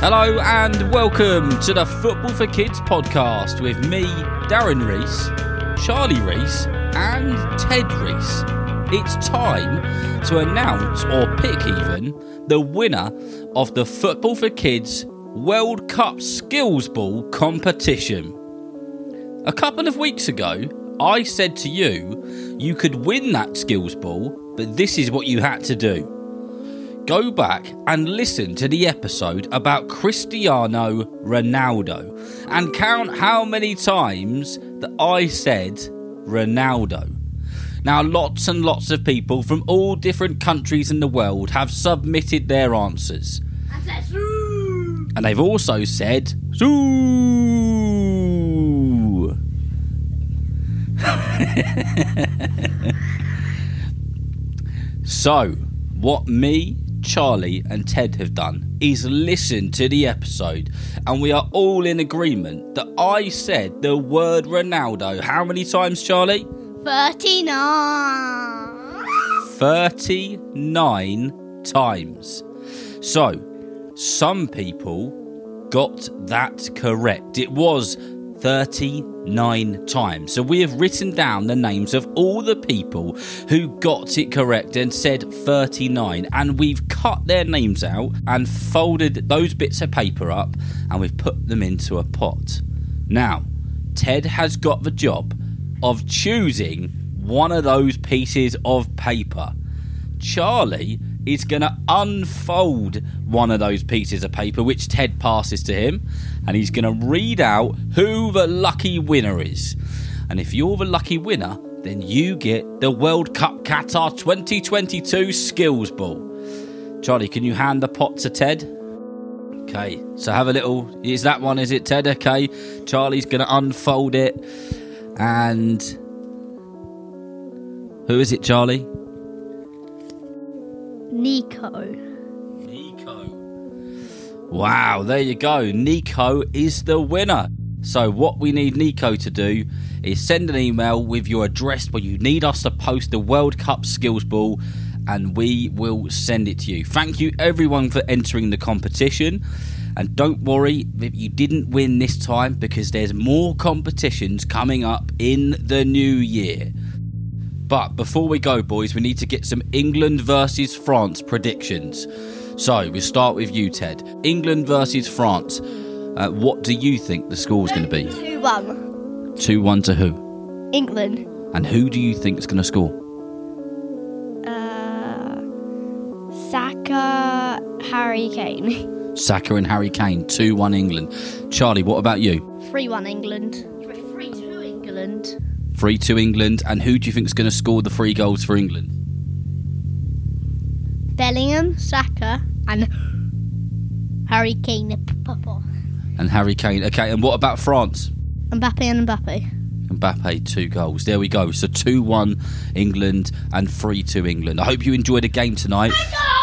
Hello and welcome to the Football for Kids podcast with me, Darren Rees, Charlie Rees, and Ted Rees. It's time to announce, or pick even, the winner of the Football for Kids World Cup Skills Ball competition. A couple of weeks ago, I said to you, you could win that skills ball, but this is what you had to do go back and listen to the episode about Cristiano Ronaldo and count how many times that I said Ronaldo. Now, lots and lots of people from all different countries in the world have submitted their answers. And they've also said, Zoo! so, what me, Charlie, and Ted have done is listen to the episode, and we are all in agreement that I said the word Ronaldo how many times, Charlie? 39. 39 times. So, some people got that correct. It was 39 times. So we have written down the names of all the people who got it correct and said 39. And we've cut their names out and folded those bits of paper up and we've put them into a pot. Now, Ted has got the job of choosing one of those pieces of paper. Charlie is going to unfold one of those pieces of paper which Ted passes to him and he's going to read out who the lucky winner is. And if you're the lucky winner, then you get the World Cup Qatar 2022 Skills Ball. Charlie, can you hand the pot to Ted? Okay, so have a little. Is that one? Is it Ted? Okay, Charlie's going to unfold it. And. Who is it, Charlie? Nico. Nico. Wow, there you go. Nico is the winner. So, what we need Nico to do is send an email with your address where you need us to post the World Cup Skills Ball, and we will send it to you. Thank you, everyone, for entering the competition. And don't worry if you didn't win this time because there's more competitions coming up in the new year. But before we go, boys, we need to get some England versus France predictions. So we start with you, Ted. England versus France. Uh, what do you think the score's going to be? 2 1. 2 1 to who? England. And who do you think is going to score? Uh, Saka, Harry Kane. Saka and Harry Kane. 2 1 England. Charlie, what about you? 3 1 England. 3 2 England. 3 2 England. And who do you think is going to score the three goals for England? Bellingham, Saka, and Harry Kane. And Harry Kane. Okay, and what about France? Mbappe and Mbappe. Mbappe, two goals. There we go. So 2 1 England and 3 2 England. I hope you enjoyed the game tonight. Oh